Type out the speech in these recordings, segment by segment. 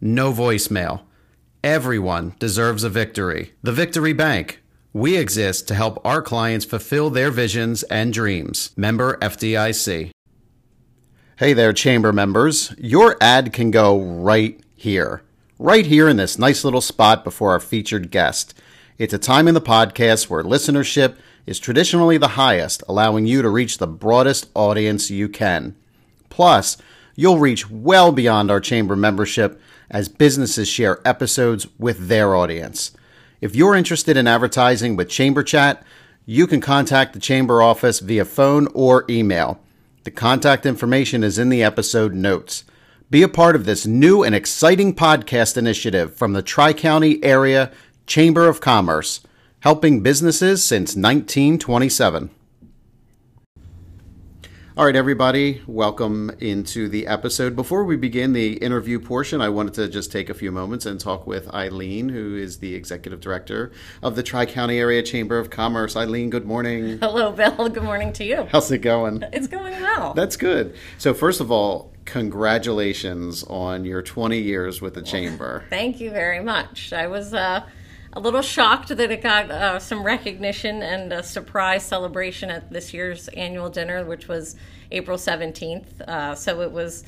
no voicemail. Everyone deserves a victory. The Victory Bank. We exist to help our clients fulfill their visions and dreams. Member FDIC. Hey there, chamber members. Your ad can go right here. Right here in this nice little spot before our featured guest. It's a time in the podcast where listenership is traditionally the highest, allowing you to reach the broadest audience you can. Plus, you'll reach well beyond our chamber membership as businesses share episodes with their audience. If you're interested in advertising with Chamber Chat, you can contact the Chamber office via phone or email. The contact information is in the episode notes. Be a part of this new and exciting podcast initiative from the Tri County Area Chamber of Commerce, helping businesses since 1927. All right, everybody, welcome into the episode. Before we begin the interview portion, I wanted to just take a few moments and talk with Eileen, who is the executive director of the Tri County Area Chamber of Commerce. Eileen, good morning. Hello, Bill. Good morning to you. How's it going? It's going well. That's good. So, first of all, congratulations on your 20 years with the Chamber. Thank you very much. I was uh, a little shocked that it got uh, some recognition and a surprise celebration at this year's annual dinner, which was April 17th. Uh, so it was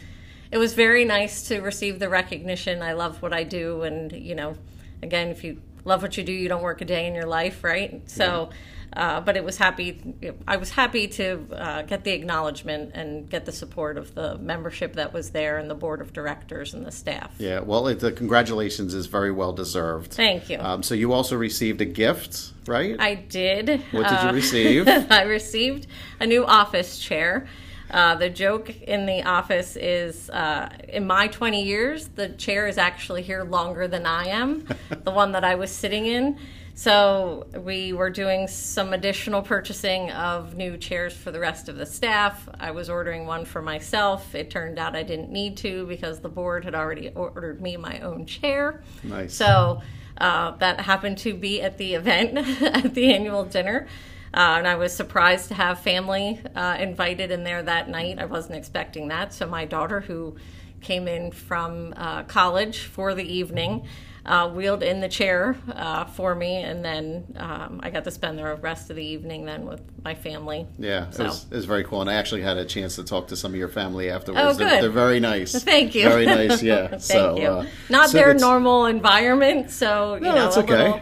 it was very nice to receive the recognition. I love what I do, and you know, again, if you love what you do, you don't work a day in your life, right? So. Uh, but it was happy. I was happy to uh, get the acknowledgement and get the support of the membership that was there and the board of directors and the staff. Yeah, well, it, the congratulations is very well deserved. Thank you. Um, so you also received a gift, right? I did. What did you Uh, receive? I received a new office chair. Uh, the joke in the office is uh, in my 20 years, the chair is actually here longer than I am, the one that I was sitting in. So we were doing some additional purchasing of new chairs for the rest of the staff. I was ordering one for myself. It turned out I didn't need to because the board had already ordered me my own chair. Nice. So uh, that happened to be at the event at the annual dinner. Uh, and I was surprised to have family uh, invited in there that night. I wasn't expecting that. So my daughter, who came in from uh, college for the evening, uh, wheeled in the chair uh, for me, and then um, I got to spend the rest of the evening then with my family. Yeah, it, was, it was very cool, and I actually had a chance to talk to some of your family afterwards. Oh, They're, good. they're very nice. Thank you. Very nice. Yeah. Thank so, you. uh, Not so their normal environment, so you No, know, that's a okay. little,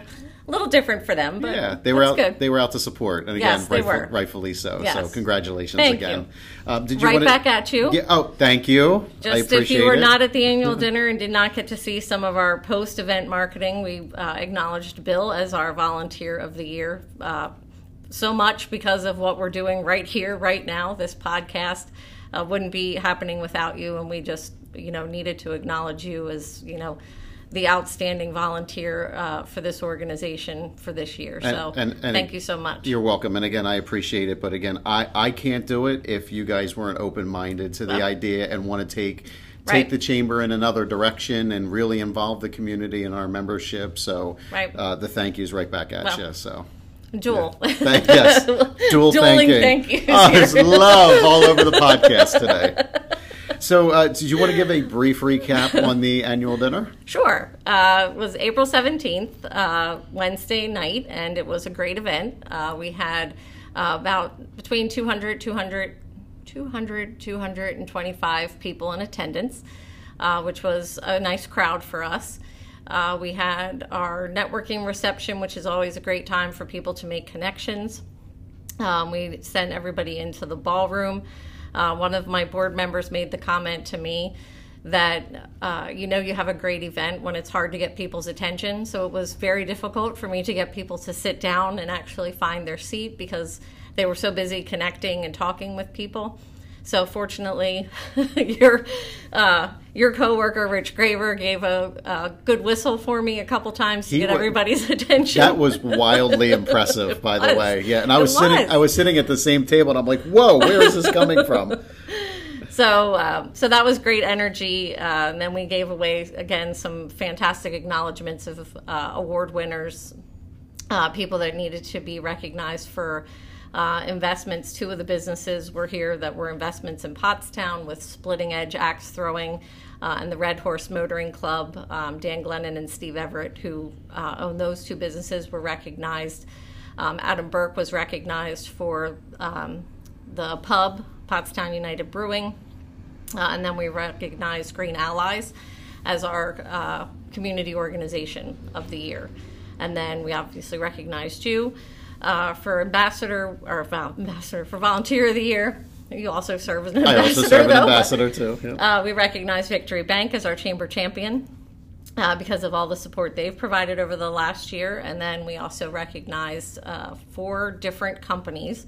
little different for them. But Yeah, they were out. good. They were out to support, and again, Yes, rightful- rightfully so. So, congratulations Thank again. you. Um, did you Right wanna- back at you. Yeah. Oh, thank you. I Just if you were it. not at the annual dinner and did not get to see some of our post event marketing, we uh, acknowledged Bill as our volunteer of the year. Uh, so much because of what we're doing right here, right now. This podcast uh, wouldn't be happening without you, and we just, you know, needed to acknowledge you as, you know, the outstanding volunteer uh, for this organization for this year. so, and- and thank you so much. You're welcome. And again, I appreciate it. But again, I, I can't do it if you guys weren't open minded to the Well. idea and want to take take Right. the chamber in another direction and really involve the community and our membership. So Right. uh, the thank yous right back at Well. you. So Jewel. thank yes, dual Dueling thanking. thank yous Oh, there's love all over the podcast today. So, uh, did you want to give a brief recap on the annual dinner? Sure. Uh, it was April 17th, uh, Wednesday night, and it was a great event. Uh, we had uh, about between 200, 200, 200, 225 people in attendance, uh, which was a nice crowd for us. Uh, we had our networking reception, which is always a great time for people to make connections. Um, we sent everybody into the ballroom. Uh, one of my board members made the comment to me that uh, you know you have a great event when it's hard to get people's attention. So it was very difficult for me to get people to sit down and actually find their seat because they were so busy connecting and talking with people. So fortunately, your uh, your coworker Rich Graver gave a, a, good whistle for me a couple times to he get everybody's attention. That was wildly impressive, by the way. Yeah, and I was, was, sitting I was sitting at the same table, and I'm like, "Whoa, where is this coming from?" so um, so that was great energy. Uh, and then we gave away again some fantastic acknowledgments of uh, award winners, uh, people that needed to be recognized for uh, investments. Two of the businesses were here that were investments in Pottstown with Splitting Edge Axe Throwing. Uh, and the Red Horse Motoring Club, um, Dan Glennon and Steve Everett, who uh, own those two businesses, were recognized. Um, Adam Burke was recognized for um, the pub, Pottstown United Brewing. Uh, and then we recognized Green Allies as our uh, community organization of the year. And then we obviously recognized you uh, for ambassador or ambassador for volunteer of the year. You also serve as an ambassador. I also serve an ambassador too. Yeah. Uh, we recognize Victory Bank as our chamber champion. Uh, because of all the support they've provided over the last year. And then we also recognize uh, four different companies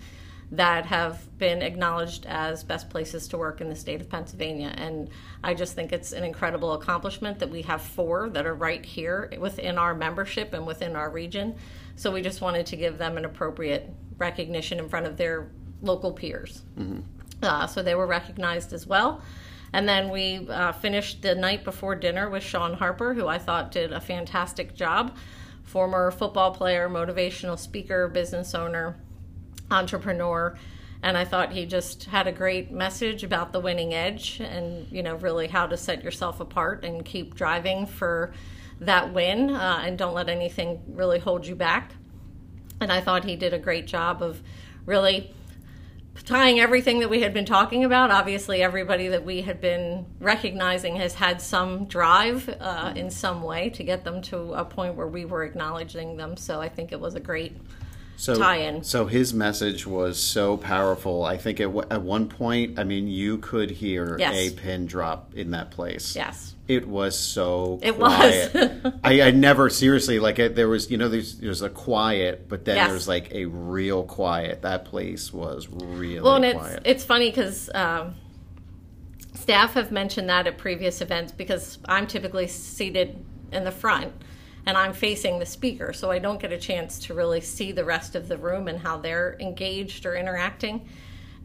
that have been acknowledged as best places to work in the state of Pennsylvania. And I just think it's an incredible accomplishment that we have four that are right here within our membership and within our region. So we just wanted to give them an appropriate recognition in front of their local peers. Mm-hmm. Uh, so they were recognized as well. And then we uh, finished the night before dinner with Shawn Harper, who I thought did a fantastic job. Former football player, motivational speaker, business owner, entrepreneur and I thought he just had a great message about the winning edge and you know really how to set yourself apart and keep driving for that win uh, and don't let anything really hold you back. And I thought he did a great job of really tying everything that we had been talking about. Obviously, everybody that we had been recognizing has had some drive uh, in some way to get them to a point where we were acknowledging them. So I think it was a great so, tie-in. So his message was so powerful. I think at, at one point, I mean, you could hear yes. a pin drop in that place. Yes. It was so it quiet. was. I, I, never seriously like it. There was, you know, there's there's a quiet, but then yes. there's like a real quiet. That place was really well, and quiet. it's it's funny because. Um, staff have mentioned that at previous events because I'm typically seated in the front and I'm facing the speaker, so I don't get a chance to really see the rest of the room and how they're engaged or interacting.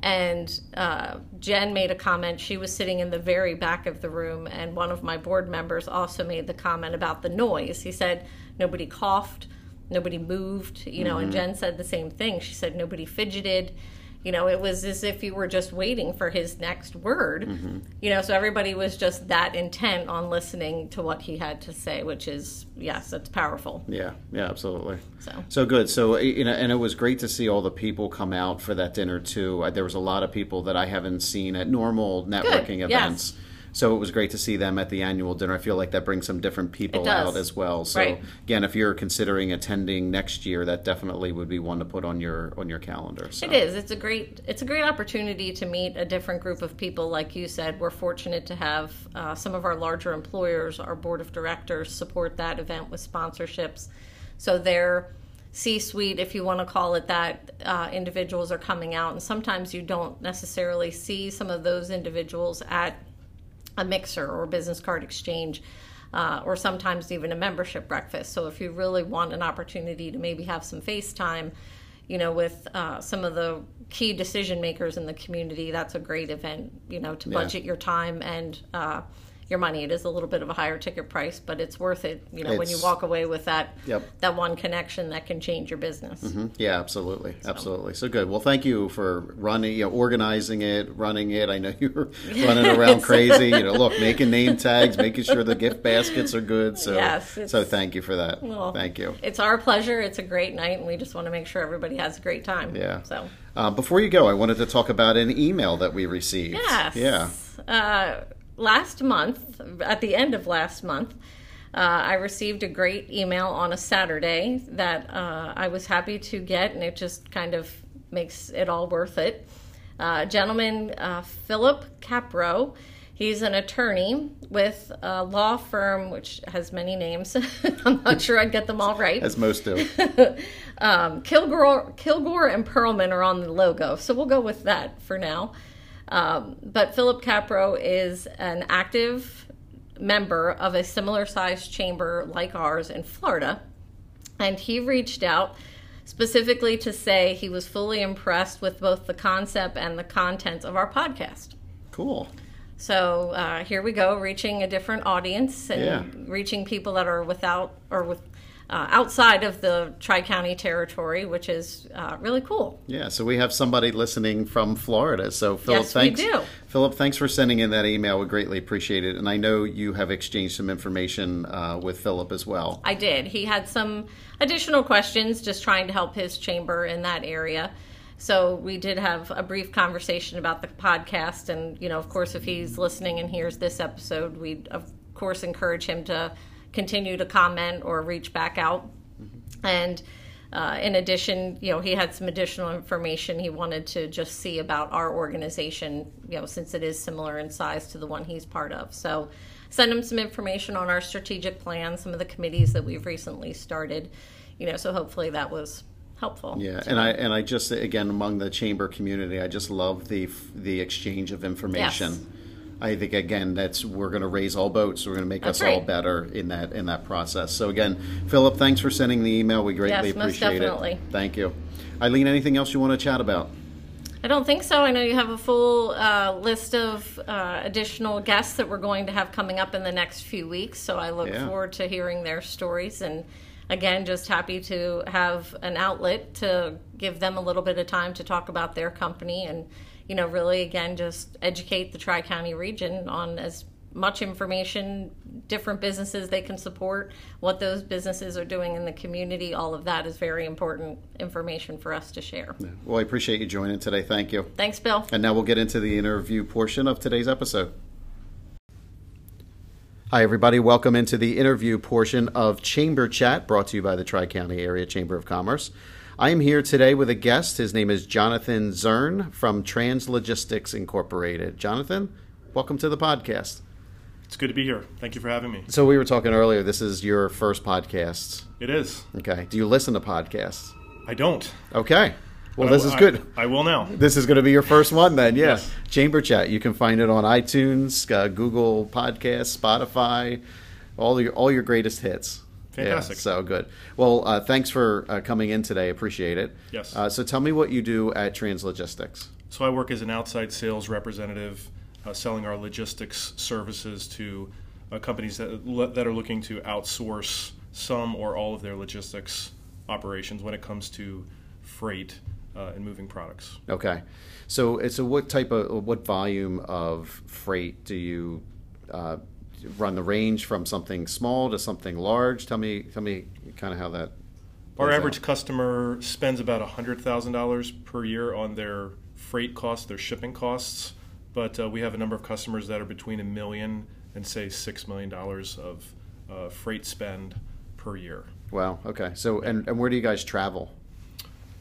And uh, Jen made a comment. She was sitting in the very back of the room, and one of my board members also made the comment about the noise. He said nobody coughed, nobody moved, you know, mm-hmm. and Jen said the same thing. She said nobody fidgeted you know it was as if you were just waiting for his next word. Mm-hmm. you know so everybody was just that intent on listening to what he had to say which is yes it's powerful. Yeah yeah absolutely. So. So good. So you know and it was great to see all the people come out for that dinner too. There was a lot of people that i haven't seen at normal networking good. events. yes so it was great to see them at the annual dinner. I feel like that brings some different people out as well. So right. again, if you're considering attending next year, that definitely would be one to put on your on your calendar. So. It is. It's a great it's a great opportunity to meet a different group of people. Like you said, we're fortunate to have uh, some of our larger employers, our board of directors, support that event with sponsorships. So they're C suite, if you want to call it that, uh, individuals are coming out. And sometimes you don't necessarily see some of those individuals at a mixer or business card exchange. Uh, or sometimes even a membership breakfast. So if you really want an opportunity to maybe have some face time, you know, with uh, some of the key decision makers in the community, that's a great event, you know, to budget yeah. your time and uh, your money. It is a little bit of a higher ticket price, but it's worth it. You know, it's, when you walk away with that yep. that one connection that can change your business. Mm-hmm. Yeah, absolutely, so. absolutely. So good. Well, thank you for running, you know, organizing it, running it. I know you were running around crazy. You know, look, making name tags, making sure the gift baskets are good. So, yes, so thank you for that. Well, thank you. It's our pleasure. It's a great night, and we just want to make sure everybody has a great time. Yeah. So. Uh, before you go, I wanted to talk about an email that we received. Yes. Yeah. Uh, last month, at the end of last month, Uh, I received a great email on a Saturday that uh, I was happy to get, and it just kind of makes it all worth it. Uh, gentleman uh, Philip Capro. He's an attorney with a law firm which has many names. I'm not sure I'd get them all right. As most do. um, Kilgore, Kilgore and Perlman are on the logo, so we'll go with that for now. Um, but Philip Capro is an active member of a similar sized chamber like ours in Florida, and he reached out specifically to say he was fully impressed with both the concept and the contents of our podcast. Cool. So uh, here we go, reaching a different audience and Yeah. reaching people that are without or with uh, outside of the Tri County territory, which is uh, really cool. Yeah, so we have somebody listening from Florida. So Philip, Yes, we thanks. do. Philip, thanks for sending in that email. We greatly appreciate it, and I know you have exchanged some information uh, with Philip as well. I did. He had some additional questions, just trying to help his chamber in that area. So we did have a brief conversation about the podcast, and you know, of course, if he's listening and hears this episode, we of course encourage him to continue to comment or reach back out. And uh, in addition, you know, he had some additional information he wanted to just see about our organization, you know, since it is similar in size to the one he's part of. So send him some information on our strategic plan, some of the committees that we've recently started, you know, so hopefully that was helpful. Yeah, and I and I just again among the chamber community, I just love the the exchange of information. Yes. I think again that's we're going to raise all boats. We're going to make That's us all better in that in that process. So again, Philip, thanks for sending the email. We greatly Yes, most appreciate definitely. it. Thank you, Eileen. Anything else you want to chat about? I don't think so. I know you have a full uh, list of uh, additional guests that we're going to have coming up in the next few weeks. So I look Yeah. forward to hearing their stories. And again, just happy to have an outlet to give them a little bit of time to talk about their company and, you know, really, again, just educate the Tri County region on as much information, different businesses they can support, what those businesses are doing in the community. All of that is very important information for us to share. Well, I appreciate you joining today. Thank you. Thanks, Bill. And now we'll get into the interview portion of today's episode. Hi, everybody. Welcome into the interview portion of Chamber Chat, brought to you by the Tri County Area Chamber of Commerce. I am here today with a guest. His name is Jonathan Zern from Trans Logistics Incorporated. Jonathan, welcome to the podcast. It's good to be here. Thank you for having me. So, we were talking earlier, this is your first podcast. It is. Okay. Do you listen to podcasts? I don't. Okay. Well, But this I- is good. I, will now. This is going to be your first one then, yeah. Yes. Chamber Chat. You can find it on iTunes, uh, Google Podcasts, Spotify, all your all your greatest hits. Fantastic. Yeah, so good. Well, uh, thanks for uh, coming in today. Appreciate it. Yes. Uh, so tell me what you do at Translogistics. So I work as an outside sales representative, uh, selling our logistics services to uh, companies that that are looking to outsource some or all of their logistics operations when it comes to freight uh, and moving products. Okay. So, so what type of what volume of freight do you uh, run the range from something small to something large? Tell me, tell me, kind of how that. Our average out. customer spends about $100,000 per year on their freight costs, their shipping costs, but uh, we have a number of customers that are between a million and say $6 million of uh, freight spend per year. Wow. Okay. So, and, and where do you guys travel?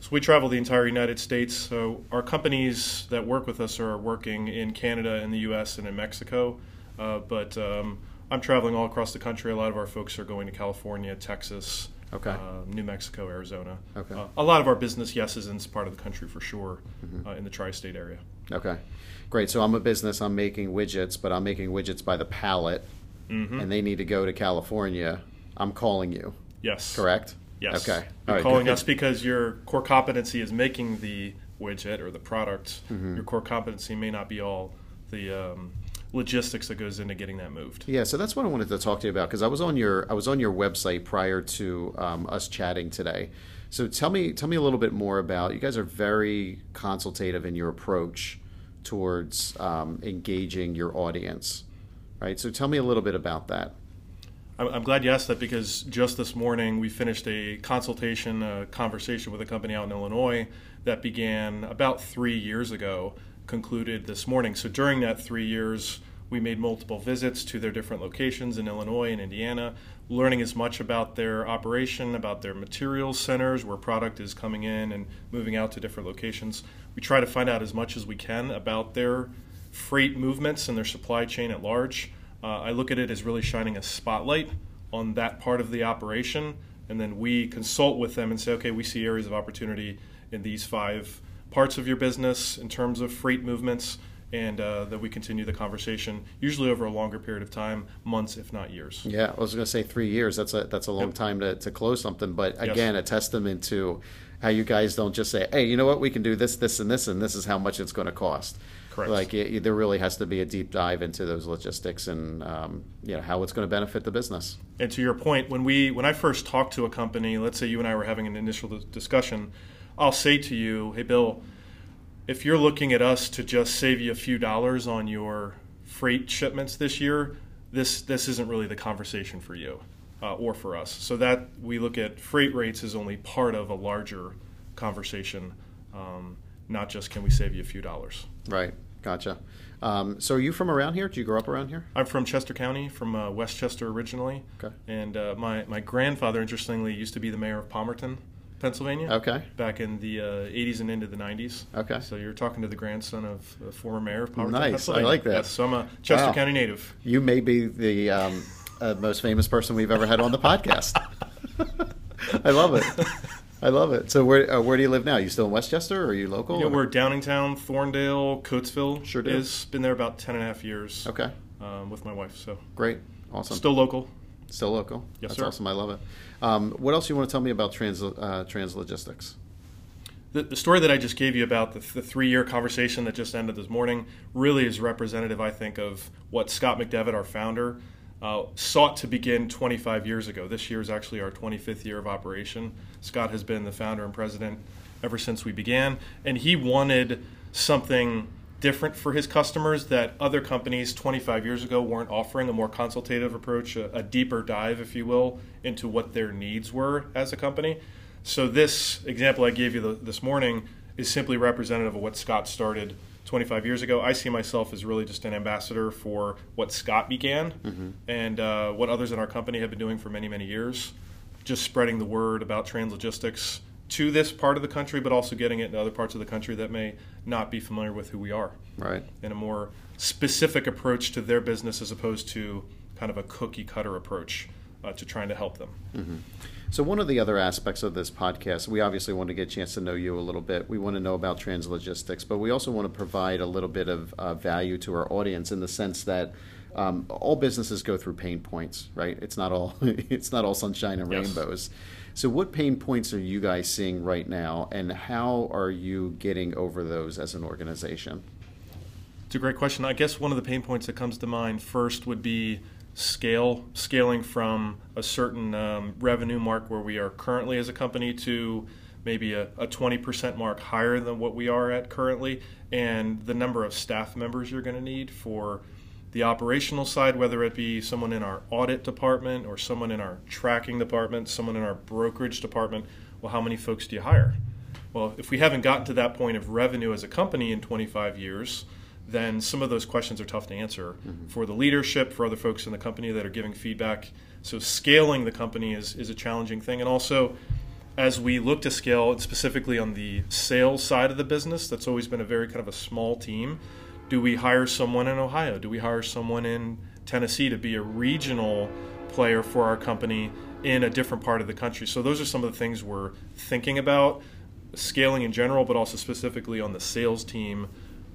So we travel the entire United States. So our companies that work with us are working in Canada, in the U.S., and in Mexico. Uh, but um, I'm traveling all across the country. A lot of our folks are going to California, Texas, Okay. uh, New Mexico, Arizona. Okay. Uh, a lot of our business, yes, is in this part of the country for sure, uh, in the tri-state area. Okay, great. So I'm a business. I'm making widgets, but I'm making widgets by the pallet, Mm-hmm. and they need to go to California. I'm calling you, Yes. correct? Yes. Okay. You're right, calling good. us because your core competency is making the widget or the product. Mm-hmm. Your core competency may not be all the um, logistics that goes into getting that moved. Yeah, so that's what I wanted to talk to you about because I was on your I was on your website prior to um, us chatting today. So tell me tell me a little bit more about you guys are very consultative in your approach towards um, engaging your audience, right? So tell me a little bit about that. I'm glad you asked that because just this morning we finished a consultation, a conversation with a company out in Illinois that began about three years ago, concluded this morning. So during that three years, We made multiple visits to their different locations in Illinois and Indiana, learning as much about their operation, about their materials centers, where product is coming in and moving out to different locations. We try to find out as much as we can about their freight movements and their supply chain at large. Uh, I look at it as really shining a spotlight on that part of the operation, and then we consult with them and say, okay, we see areas of opportunity in these five parts of your business in terms of freight movements and uh, that we continue the conversation, usually over a longer period of time, months if not years. Yeah, I was going to say three years. That's a that's a long Yep. time to, to close something. But Yes. again, a testament to how you guys don't just say, "Hey, you know what? We can do this, this, and this, and this is how much it's going to cost." Correct. Like it, there really has to be a deep dive into those logistics and um, you know how it's going to benefit the business. And to your point, when we when I first talk to a company, let's say you and I were having an initial discussion, I'll say to you, "Hey, Bill, if you're looking at us to just save you a few dollars on your freight shipments this year, this this isn't really the conversation for you uh, or for us. So that we look at freight rates as only part of a larger conversation, um, not just can we save you a few dollars. Right. Gotcha. Um, so are you from around here? Did you grow up around here? I'm from Chester County, from uh, West Chester originally. Okay. And uh, my, my grandfather, interestingly, used to be the mayor of Palmerton, Pennsylvania. Okay. Back in the uh, 80s and into the 90s. Okay. So you're talking to the grandson of a former mayor of Palmerton, Nice. I like that. Yes, so I'm a Chester Wow. County native. You may be the um, uh, most famous person we've ever had on the podcast. I love it. I love it. So where uh, where do you live now? you still in West Chester or are you local? Yeah, or- we're Downingtown, Thorndale, Coatesville. Sure do. Is been there about 10 and a half years. Okay. Um, with my wife, so Great. Awesome. still local. Still local. Yes, That's sir. awesome. I love it. Um, what else you want to tell me about trans uh, trans logistics? The, the story that I just gave you about the, the three year conversation that just ended this morning really is representative, I think, of what Scott McDevitt, our founder, uh, sought to begin 25 years ago. This year is actually our 25th year of operation. Scott has been the founder and president ever since we began, and he wanted something different for his customers that other companies 25 years ago weren't offering a more consultative approach, a, a deeper dive, if you will, into what their needs were as a company. So this example I gave you the, this morning is simply representative of what Scott started 25 years ago. I see myself as really just an ambassador for what Scott began and uh, what others in our company have been doing for many, many years. Just spreading the word about translogistics to this part of the country, but also getting it to other parts of the country that may not be familiar with who we are Right. and a more specific approach to their business as opposed to kind of a cookie cutter approach uh, to trying to help them. So one of the other aspects of this podcast, we obviously want to get a chance to know you a little bit. We want to know about translogistics, but we also want to provide a little bit of uh, value to our audience in the sense that um, all businesses go through pain points, right? It's not all it's not all sunshine and Yes. rainbows. So what pain points are you guys seeing right now, and how are you getting over those as an organization? It's a great question. I guess one of the pain points that comes to mind first would be scale, scaling from a certain um, revenue mark where we are currently as a company to maybe a, a 20% mark higher than what we are at currently, and the number of staff members you're going to need for the operational side, whether it be someone in our audit department or someone in our tracking department, someone in our brokerage department. Well, how many folks do you hire? Well, if we haven't gotten to that point of revenue as a company in 25 years, then some of those questions are tough to answer mm-hmm. for the leadership, for other folks in the company that are giving feedback. So scaling the company is, is a challenging thing. And also, as we look to scale, specifically on the sales side of the business, that's always been a very kind of a small team. Do we hire someone in Ohio? Do we hire someone in Tennessee to be a regional player for our company in a different part of the country? So those are some of the things we're thinking about, scaling in general, but also specifically on the sales team.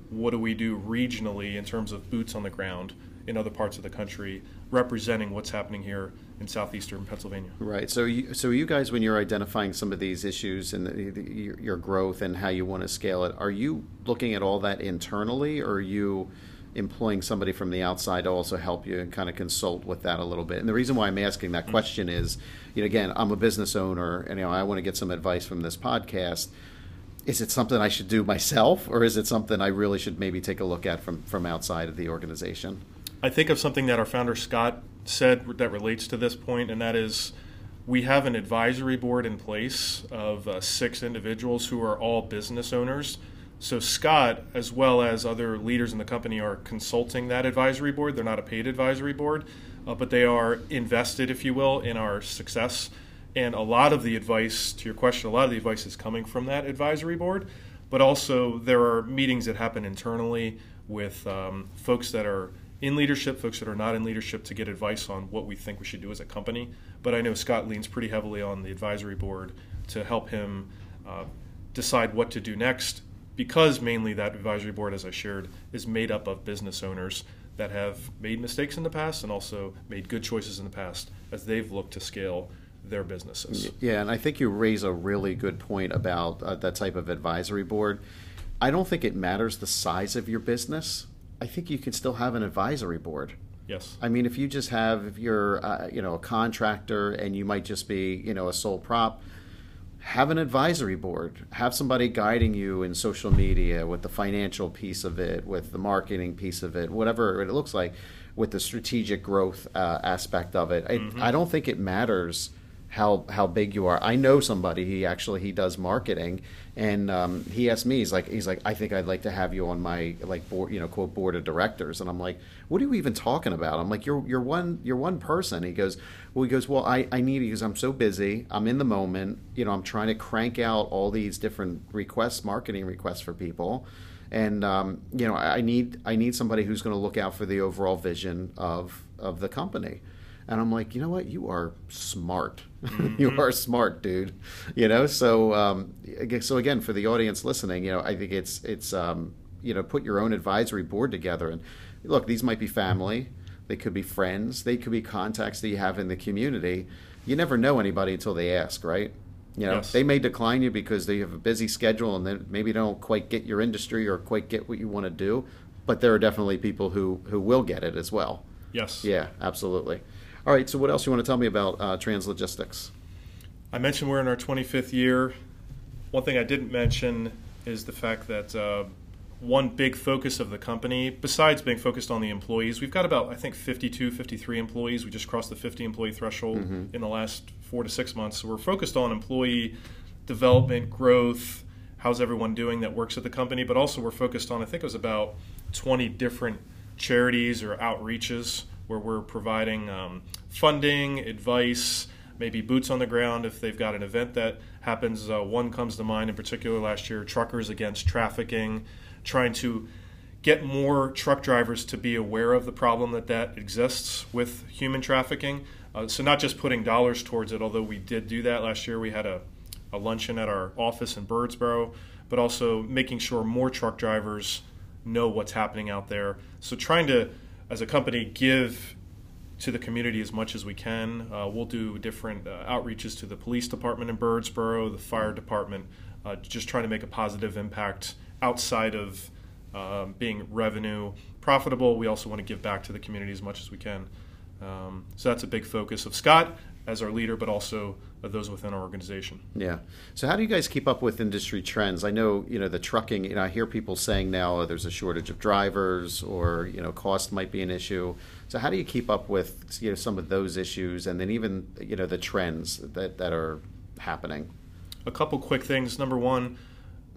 What do we do regionally in terms of boots on the ground in other parts of the country, representing what's happening here in southeastern Pennsylvania? Right. So, you, so you guys, when you're identifying some of these issues and the, the, your, your growth and how you want to scale it, are you looking at all that internally, or are you employing somebody from the outside to also help you and kind of consult with that a little bit? And the reason why I'm asking that mm-hmm. question is, you know, again, I'm a business owner, and you know, I want to get some advice from this podcast. Is it something I should do myself, or is it something I really should maybe take a look at from from outside of the organization? I think of something that our founder Scott said that relates to this point, and that is we have an advisory board in place of uh, six individuals who are all business owners So Scott, as well as other leaders in the company, are consulting that advisory board. They're not a paid advisory board, uh, but they are invested, if you will, in our success. And a lot of the advice, to your question, a lot of the advice is coming from that advisory board. But also, there are meetings that happen internally with um, folks that are in leadership, folks that are not in leadership, to get advice on what we think we should do as a company. But I know Scott leans pretty heavily on the advisory board to help him uh, decide what to do next because mainly that advisory board, as I shared, is made up of business owners that have made mistakes in the past and also made good choices in the past as they've looked to scale their businesses. Yeah, and I think you raise a really good point about uh, that type of advisory board. I don't think it matters the size of your business. I think you can still have an advisory board. Yes. I mean, if you just have, if you're, uh, you know, a contractor and you might just be, you know, a sole prop, have an advisory board. Have somebody guiding you in social media with the financial piece of it, with the marketing piece of it, whatever it looks like, with the strategic growth uh, aspect of it. Mm-hmm. I, I don't think it matters how how big you are. I know somebody. He actually he does marketing, and um, he asked me. He's like he's like I think I'd like to have you on my like board you know quote board of directors. And I'm like, what are you even talking about? I'm like you're you're one you're one person. He goes well he goes well I I need because I'm so busy. I'm in the moment. You know I'm trying to crank out all these different requests, marketing requests for people. And um, you know I need I need somebody who's going to look out for the overall vision of of the company. And I'm like, you know what? You are smart. Mm-hmm. you are smart, dude. You know. So, um, so again, for the audience listening, you know, I think it's it's um, you know, put your own advisory board together. And look, these might be family. They could be friends. They could be contacts that you have in the community. You never know anybody until they ask, right? You know, yes. they may decline you because they have a busy schedule and then maybe don't quite get your industry or quite get what you want to do. But there are definitely people who who will get it as well. Yes. Yeah, absolutely. All right. So, what else you want to tell me about uh, Translogistics? I mentioned we're in our 25th year. One thing I didn't mention is the fact that uh, one big focus of the company, besides being focused on the employees, we've got about, I think, 52, 53 employees. We just crossed the 50 employee threshold mm-hmm. in the last four to six months. So we're focused on employee development, growth, how's everyone doing that works at the company, but also we're focused on, I think it was about 20 different charities or outreaches where we're providing um, funding, advice, maybe boots on the ground if they've got an event that happens. Uh, one comes to mind in particular last year Truckers Against Trafficking, trying to get more truck drivers to be aware of the problem that that exists with human trafficking. Uh, so not just putting dollars towards it, although we did do that last year. We had a, a luncheon at our office in Birdsboro, but also making sure more truck drivers know what's happening out there. So trying to as a company, give to the community as much as we can. Uh, we'll do different uh, outreaches to the police department in Birdsboro, the fire department, uh, just trying to make a positive impact outside of um, being revenue profitable. We also want to give back to the community as much as we can. Um, so that's a big focus of Scott as our leader, but also those within our organization. Yeah. So how do you guys keep up with industry trends? I know you know the trucking. You know, I hear people saying now oh, there's a shortage of drivers, or you know, cost might be an issue. So how do you keep up with you know some of those issues, and then even you know the trends that that are happening? A couple quick things. Number one.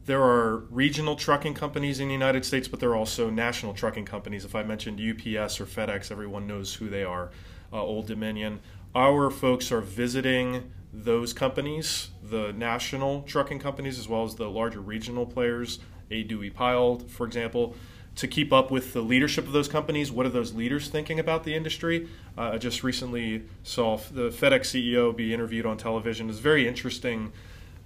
There are regional trucking companies in the United States, but there are also national trucking companies. If I mentioned UPS or FedEx, everyone knows who they are. Uh, Old Dominion. Our folks are visiting those companies, the national trucking companies, as well as the larger regional players, A. Duie Pyle, for example, to keep up with the leadership of those companies. What are those leaders thinking about the industry? Uh, I just recently saw the FedEx CEO be interviewed on television. It's very interesting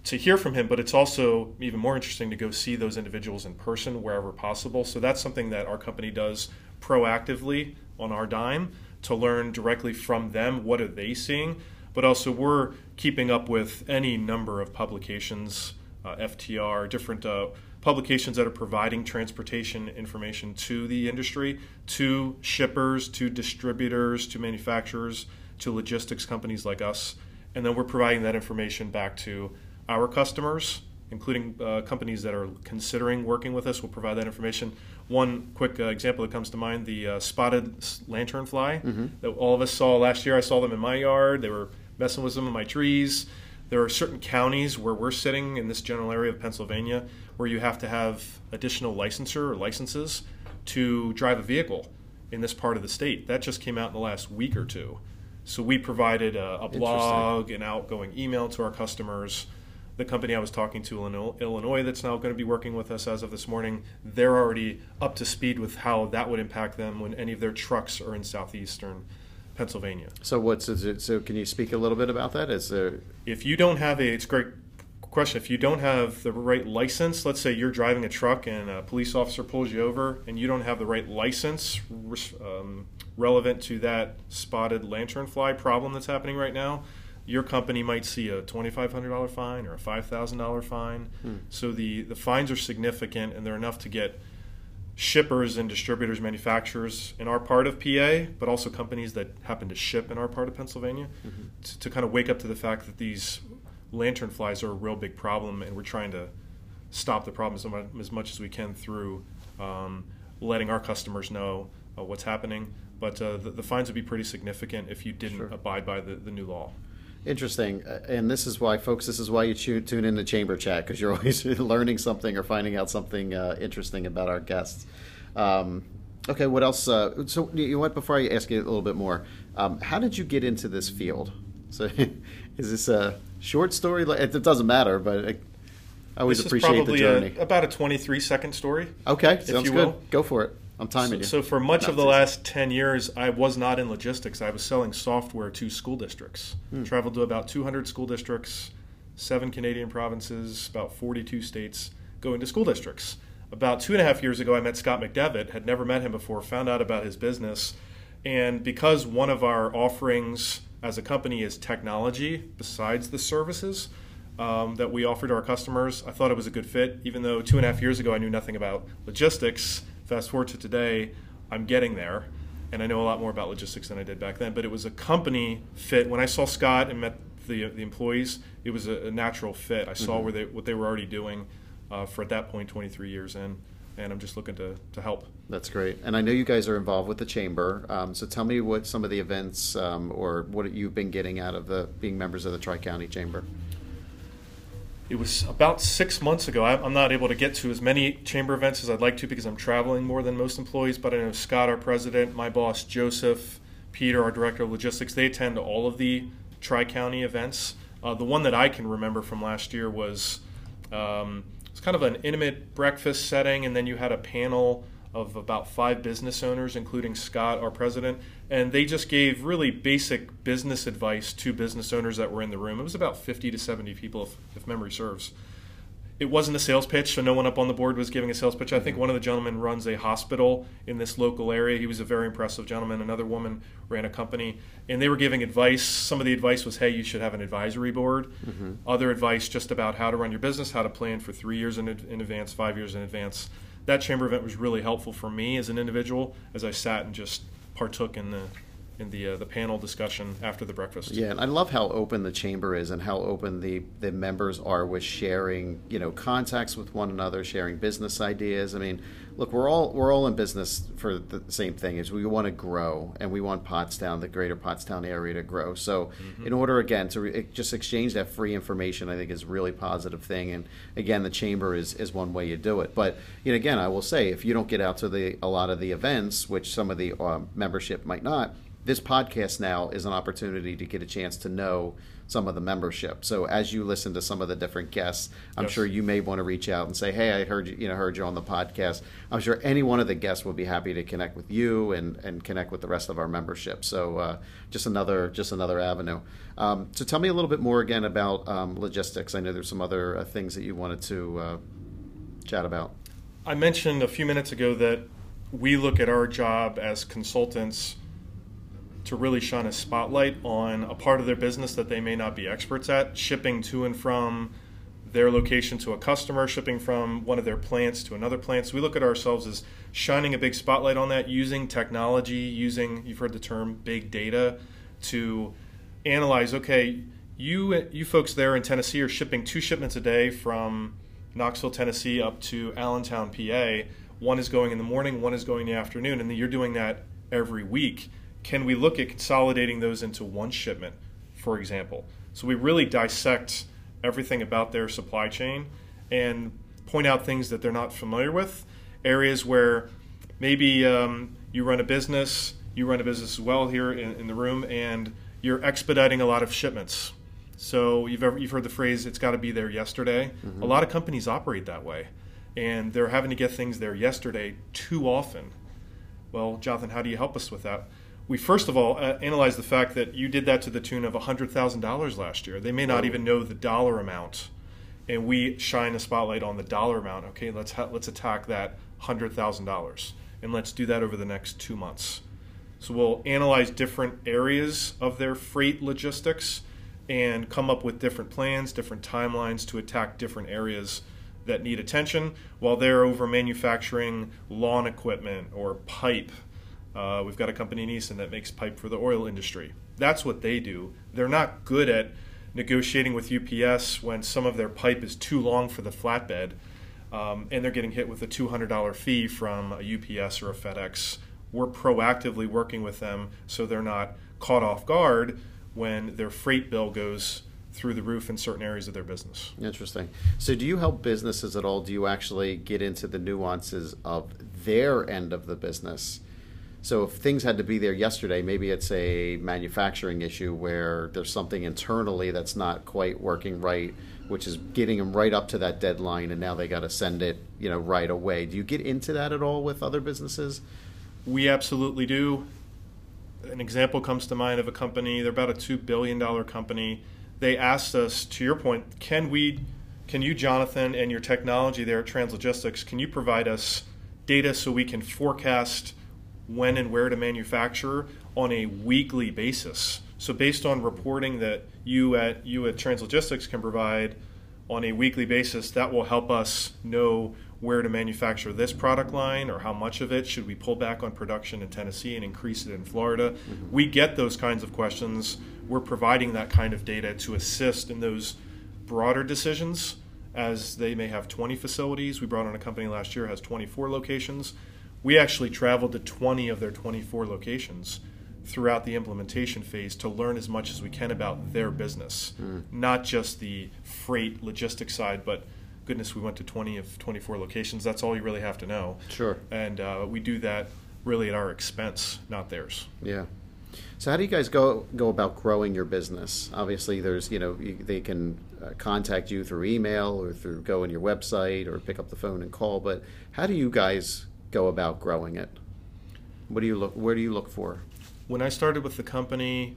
to hear from him, but it's also even more interesting to go see those individuals in person wherever possible. So that's something that our company does proactively on our dime to learn directly from them what are they seeing but also we're keeping up with any number of publications, uh, FTR, different uh, publications that are providing transportation information to the industry, to shippers, to distributors, to manufacturers, to logistics companies like us. And then we're providing that information back to our customers, including uh, companies that are considering working with us. We'll provide that information. One quick uh, example that comes to mind the uh, spotted lanternfly mm-hmm. that all of us saw last year. I saw them in my yard. They were messing with some of my trees. There are certain counties where we're sitting in this general area of Pennsylvania where you have to have additional licensure or licenses to drive a vehicle in this part of the state. That just came out in the last week or two. So we provided a, a blog, an outgoing email to our customers. The company I was talking to in Illinois that's now going to be working with us as of this morning, they're already up to speed with how that would impact them when any of their trucks are in southeastern Pennsylvania. So what's it? So can you speak a little bit about that? Is there If you don't have a, it's a great question. If you don't have the right license, let's say you're driving a truck and a police officer pulls you over and you don't have the right license um, relevant to that spotted lanternfly problem that's happening right now, your company might see a $2,500 fine or a $5,000 fine. Hmm. So the, the fines are significant and they're enough to get shippers and distributors, manufacturers in our part of PA, but also companies that happen to ship in our part of Pennsylvania, mm-hmm. to, to, kind of wake up to the fact that these lantern flies are a real big problem, and we're trying to stop the problem as much as, we can through um, letting our customers know uh, what's happening. But uh, the, the, fines would be pretty significant if you didn't sure. abide by the, the new law. Interesting, uh, and this is why, folks. This is why you tune, in to Chamber Chat because you're always learning something or finding out something uh, interesting about our guests. Um, okay, what else? Uh, so, you know what? Before I ask you a little bit more, um, how did you get into this field? So, is this a short story? It doesn't matter, but I always this appreciate the journey. A, about a 23 second story. Okay, sounds good. Will. Go for it. I'm timing so, you. So for much of the last 10 years, I was not in logistics. I was selling software to school districts. Hmm. Traveled to about 200 school districts, seven Canadian provinces, about 42 states, going to school districts. About two and a half years ago, I met Scott McDevitt. Had never met him before. Found out about his business, and because one of our offerings as a company is technology besides the services. Um, that we offer to our customers. I thought it was a good fit, even though two and a half years ago I knew nothing about logistics Fast forward to today, I'm getting there, and I know a lot more about logistics than I did back then. But it was a company fit. When I saw Scott and met the the employees, it was a, a natural fit. I saw mm-hmm. where they what they were already doing uh, for at that point 23 years in, and I'm just looking to to help. That's great. And I know you guys are involved with the chamber. Um, so tell me what some of the events um, or what you've been getting out of the being members of the Tri County Chamber it was about six months ago. I'm not able to get to as many chamber events as I'd like to because I'm traveling more than most employees. But I know Scott, our president, my boss Joseph, Peter, our director of logistics, they attend all of the Tri County events. Uh, the one that I can remember from last year was um, it's kind of an intimate breakfast setting, and then you had a panel of about five business owners, including Scott, our president, and they just gave really basic business advice to business owners that were in the room. It was about 50 to 70 people, if, if memory serves. It wasn't a sales pitch, so no one up on the board was giving a sales pitch. I think one of the gentlemen runs a hospital in this local area. He was a very impressive gentleman. Another woman ran a company, and they were giving advice. Some of the advice was, hey, you should have an advisory board. Mm-hmm. Other advice just about how to run your business, how to plan for three years in, in advance, five years in advance that chamber event was really helpful for me as an individual as I sat and just partook in the in the uh, the panel discussion after the breakfast. Yeah, and I love how open the chamber is and how open the the members are with sharing, you know, contacts with one another, sharing business ideas. I mean, look, we're all we're all in business for the same thing is we want to grow and we want Pottstown, the greater Pottstown area to grow. So, mm-hmm. in order again to re- just exchange that free information, I think is a really positive thing. And again, the chamber is is one way you do it. But you know, again, I will say if you don't get out to the a lot of the events, which some of the um, membership might not this podcast now is an opportunity to get a chance to know some of the membership. So as you listen to some of the different guests, I'm yes. sure you may want to reach out and say, "Hey, I heard you, you know, heard you on the podcast." I'm sure any one of the guests will be happy to connect with you and, and connect with the rest of our membership. So uh, just another just another avenue. Um, so tell me a little bit more again about um, logistics. I know there's some other uh, things that you wanted to uh, chat about. I mentioned a few minutes ago that we look at our job as consultants to really shine a spotlight on a part of their business that they may not be experts at, shipping to and from their location to a customer, shipping from one of their plants to another plant. So we look at ourselves as shining a big spotlight on that, using technology, using you've heard the term big data to analyze. Okay, you you folks there in Tennessee are shipping two shipments a day from Knoxville, Tennessee, up to Allentown, PA. One is going in the morning, one is going in the afternoon, and you're doing that every week can we look at consolidating those into one shipment, for example? So we really dissect everything about their supply chain and point out things that they're not familiar with, areas where maybe um, you run a business, you run a business as well here in, in the room, and you're expediting a lot of shipments. So you've ever, you've heard the phrase "it's got to be there yesterday." Mm-hmm. A lot of companies operate that way, and they're having to get things there yesterday too often. Well, Jonathan, how do you help us with that? We first of all uh, analyze the fact that you did that to the tune of $100,000 last year. They may not even know the dollar amount, and we shine a spotlight on the dollar amount. Okay, let's ha- let's attack that $100,000, and let's do that over the next two months. So we'll analyze different areas of their freight logistics and come up with different plans, different timelines to attack different areas that need attention while they're over manufacturing lawn equipment or pipe. Uh, we've got a company in Easton that makes pipe for the oil industry. That's what they do. They're not good at negotiating with UPS when some of their pipe is too long for the flatbed um, and they're getting hit with a $200 fee from a UPS or a FedEx. We're proactively working with them so they're not caught off guard when their freight bill goes through the roof in certain areas of their business. Interesting. So, do you help businesses at all? Do you actually get into the nuances of their end of the business? So, if things had to be there yesterday, maybe it's a manufacturing issue where there's something internally that's not quite working right, which is getting them right up to that deadline, and now they got to send it, you know, right away. Do you get into that at all with other businesses? We absolutely do. An example comes to mind of a company. They're about a two billion dollar company. They asked us, to your point, can we, can you, Jonathan, and your technology there at Translogistics, can you provide us data so we can forecast when and where to manufacture on a weekly basis? So based on reporting that you at you at Translogistics can provide on a weekly basis, that will help us know where to manufacture this product line or how much of it should we pull back on production in Tennessee and increase it in Florida. Mm-hmm. We get those kinds of questions. We're providing that kind of data to assist in those broader decisions as they may have 20 facilities. We brought on a company last year has 24 locations. We actually traveled to 20 of their 24 locations throughout the implementation phase to learn as much as we can about their business, mm. not just the freight logistics side, but goodness, we went to 20 of 24 locations. That's all you really have to know. Sure. And uh, we do that really at our expense, not theirs. Yeah. So how do you guys go go about growing your business? Obviously, there's you know you, they can uh, contact you through email or through go on your website or pick up the phone and call. But how do you guys go about growing it? What do you look? Where do you look for? When I started with the company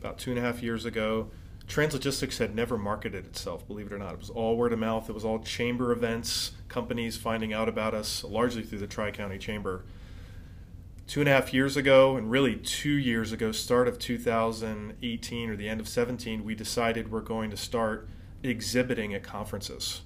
about two and a half years ago, Translogistics had never marketed itself, believe it or not. It was all word of mouth. It was all chamber events, companies finding out about us, largely through the Tri County Chamber. Two and a half years ago, and really two years ago, start of 2018 or the end of 17, we decided we're going to start exhibiting at conferences,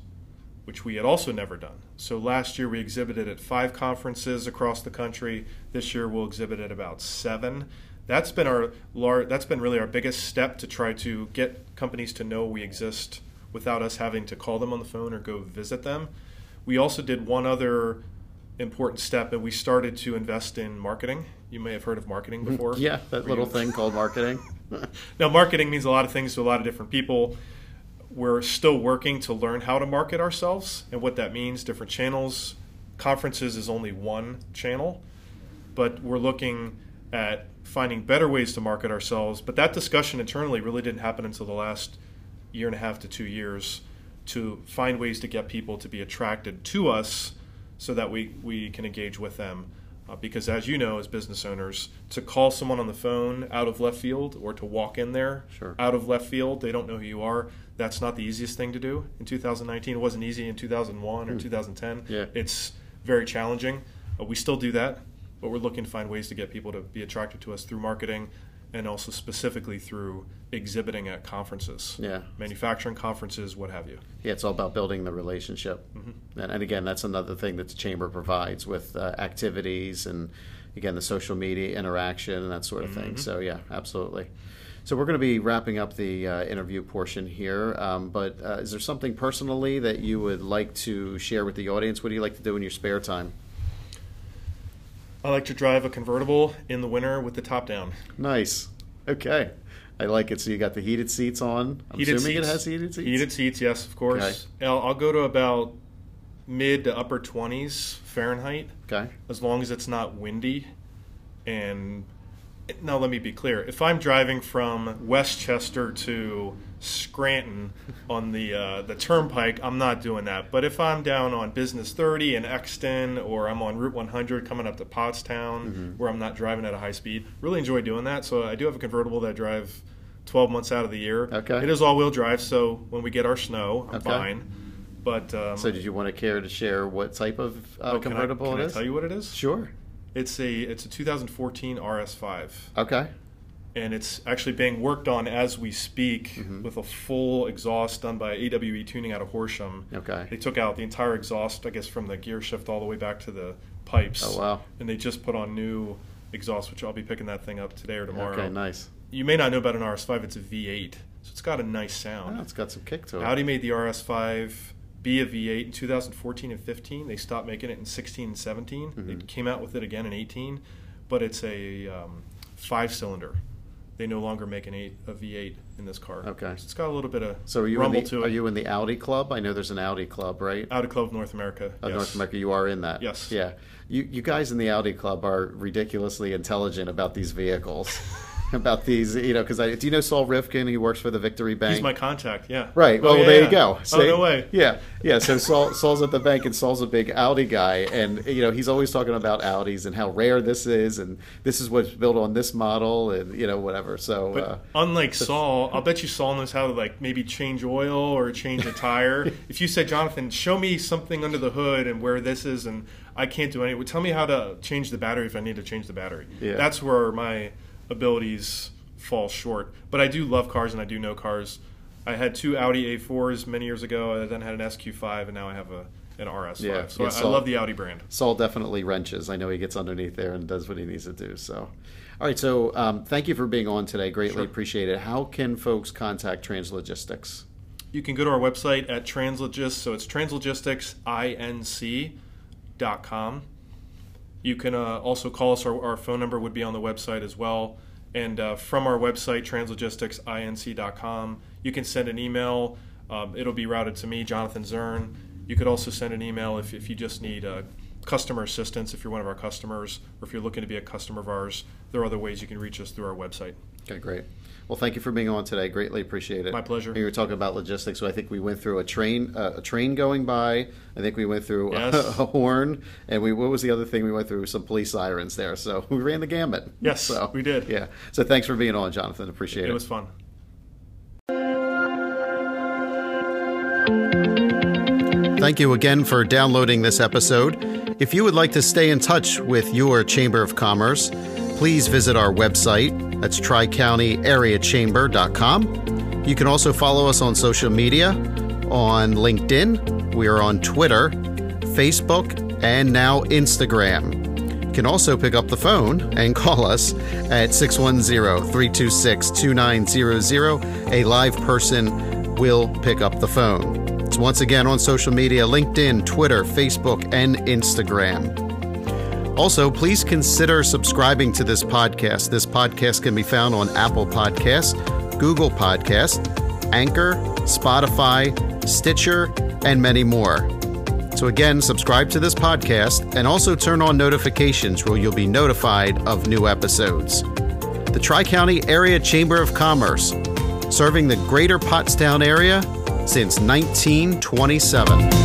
which we had also never done. So last year we exhibited at five conferences across the country. This year we'll exhibit at about seven that's been our lar- that's been really our biggest step to try to get companies to know we exist without us having to call them on the phone or go visit them. We also did one other important step and we started to invest in marketing. You may have heard of marketing mm-hmm. before. Yeah, that little thing called marketing. now marketing means a lot of things to a lot of different people. We're still working to learn how to market ourselves and what that means, different channels. Conferences is only one channel, but we're looking at finding better ways to market ourselves. But that discussion internally really didn't happen until the last year and a half to two years to find ways to get people to be attracted to us so that we, we can engage with them. Uh, because as you know, as business owners, to call someone on the phone out of left field or to walk in there sure. out of left field, they don't know who you are. That's not the easiest thing to do in 2019. It wasn't easy in 2001 or mm. 2010. Yeah. It's very challenging. Uh, we still do that but we're looking to find ways to get people to be attracted to us through marketing and also specifically through exhibiting at conferences, yeah, manufacturing conferences, what have you. Yeah, it's all about building the relationship, mm-hmm. and, and, again, that's another thing that the chamber provides with uh, activities and again the social media interaction and that sort of mm-hmm. thing. So yeah, absolutely. So we're going to be wrapping up the uh, interview portion here, um, but uh, is there something personally that you would like to share with the audience? What do you like to do in your spare time? I like to drive a convertible in the winter with the top down. Nice. Okay. I like it. So you got the heated seats on. I'm Heated assuming seats. it has heated seats. Heated seats, yes, of course. I'll, I'll go to about mid to upper 20s Fahrenheit, Okay. as long as it's not windy. And now let me be clear: if I'm driving from West Chester to Scranton on the uh, the Turnpike, I'm not doing that. But if I'm down on Business 30 in Exton, or I'm on Route 100 coming up to Pottstown, Mm-hmm. where I'm not driving at a high speed, really enjoy doing that. So I do have a convertible that I drive 12 months out of the year. Okay. It is all-wheel drive, so when we get our snow, I'm Okay. fine. But um, So did you want to care to share what type of uh, oh, can I- convertible can I, it is? tell you what it is? Sure. It's a it's a 2014 RS5. Okay. and it's actually being worked on as we speak Mm-hmm. with a full exhaust done by AWE Tuning out of Horsham. Okay. They took out the entire exhaust, I guess, from the gear shift all the way back to the pipes. Oh, wow. And they just put on new exhaust, which I'll be picking that thing up today or tomorrow. Okay. Nice. You may not know about an RS5. It's a V8, so it's got a nice sound. Oh, it's got some kick to it. Audi made the RS5 be a V8 in 2014 and 15. They stopped making it in 16 and 17. Mm-hmm. They came out with it again in 18, but it's a um, five cylinder. They no longer make an eight a V8 in this car. Okay. So it's got a little bit of So are you in the, to are you in the Audi club? I know there's an Audi club, right? Audi Club of North America. Of yes. North America, you are in that. Yes. Yeah. You you guys in the Audi club are ridiculously intelligent about these vehicles, about these. You know, because I do you know Saul Rifkin? He works for the Victory Bank. He's my contact. Yeah. Right. Oh, Well, yeah, there yeah. you go. oh no way. Yeah. Yeah. So Saul, Saul's at the bank, and Saul's a big Audi guy, and you know he's always talking about Audis and how rare this is, and this is what's built on this model, and you know whatever. So. But uh, unlike Saul, I'll bet you Saul knows how to like maybe change oil or change a tire. if you said, Jonathan, show me something under the hood and where this is, and I can't do any, well, tell me how to change the battery if I need to change the battery. Yeah. That's where my abilities fall short. But I do love cars and I do know cars. I had two Audi A4s many years ago. I then had an SQ5, and now I have a an RS5. Yeah, so yeah, I, I love the Audi brand. Saul definitely wrenches. I know he gets underneath there and does what he needs to do. So, all right. So, um, thank you for being on today. Greatly Sure. appreciate it. How can folks contact Translogistics? You can go to our website at Translogist, so it's translogisticsinc.com. You can uh, also call us. Our, our phone number would be on the website as well. And uh, from our website, translogisticsinc.com, you can send an email. Um, it'll be routed to me, Jonathan Zern. You could also send an email if, if you just need uh, customer assistance, if you're one of our customers, or if you're looking to be a customer of ours. There are other ways you can reach us through our website. Okay, great. Well, thank you for being on today. Greatly appreciate it. My pleasure. We were talking about logistics, so I think we went through a train, uh, a train going by. I think we went through Yes. a, horn, and we what was the other thing? We went through some police sirens there. So we ran the gamut. Yes, so, we did. Yeah. So thanks for being on, Jonathan. Appreciate it. It was fun. Thank you again for downloading this episode. If you would like to stay in touch with your Chamber of Commerce, please visit our website. That's tricountyareachamber.com. You can also follow us on social media on LinkedIn. We are on Twitter, Facebook, and now Instagram. You can also pick up the phone and call us at 610 326 2900. A live person will pick up the phone. It's once again on social media LinkedIn, Twitter, Facebook, and Instagram. Also, please consider subscribing to this podcast. This podcast can be found on Apple Podcasts, Google Podcasts, Anchor, Spotify, Stitcher, and many more. So, again, subscribe to this podcast and also turn on notifications where you'll be notified of new episodes. The Tri County Area Chamber of Commerce, serving the greater Pottstown area since 1927.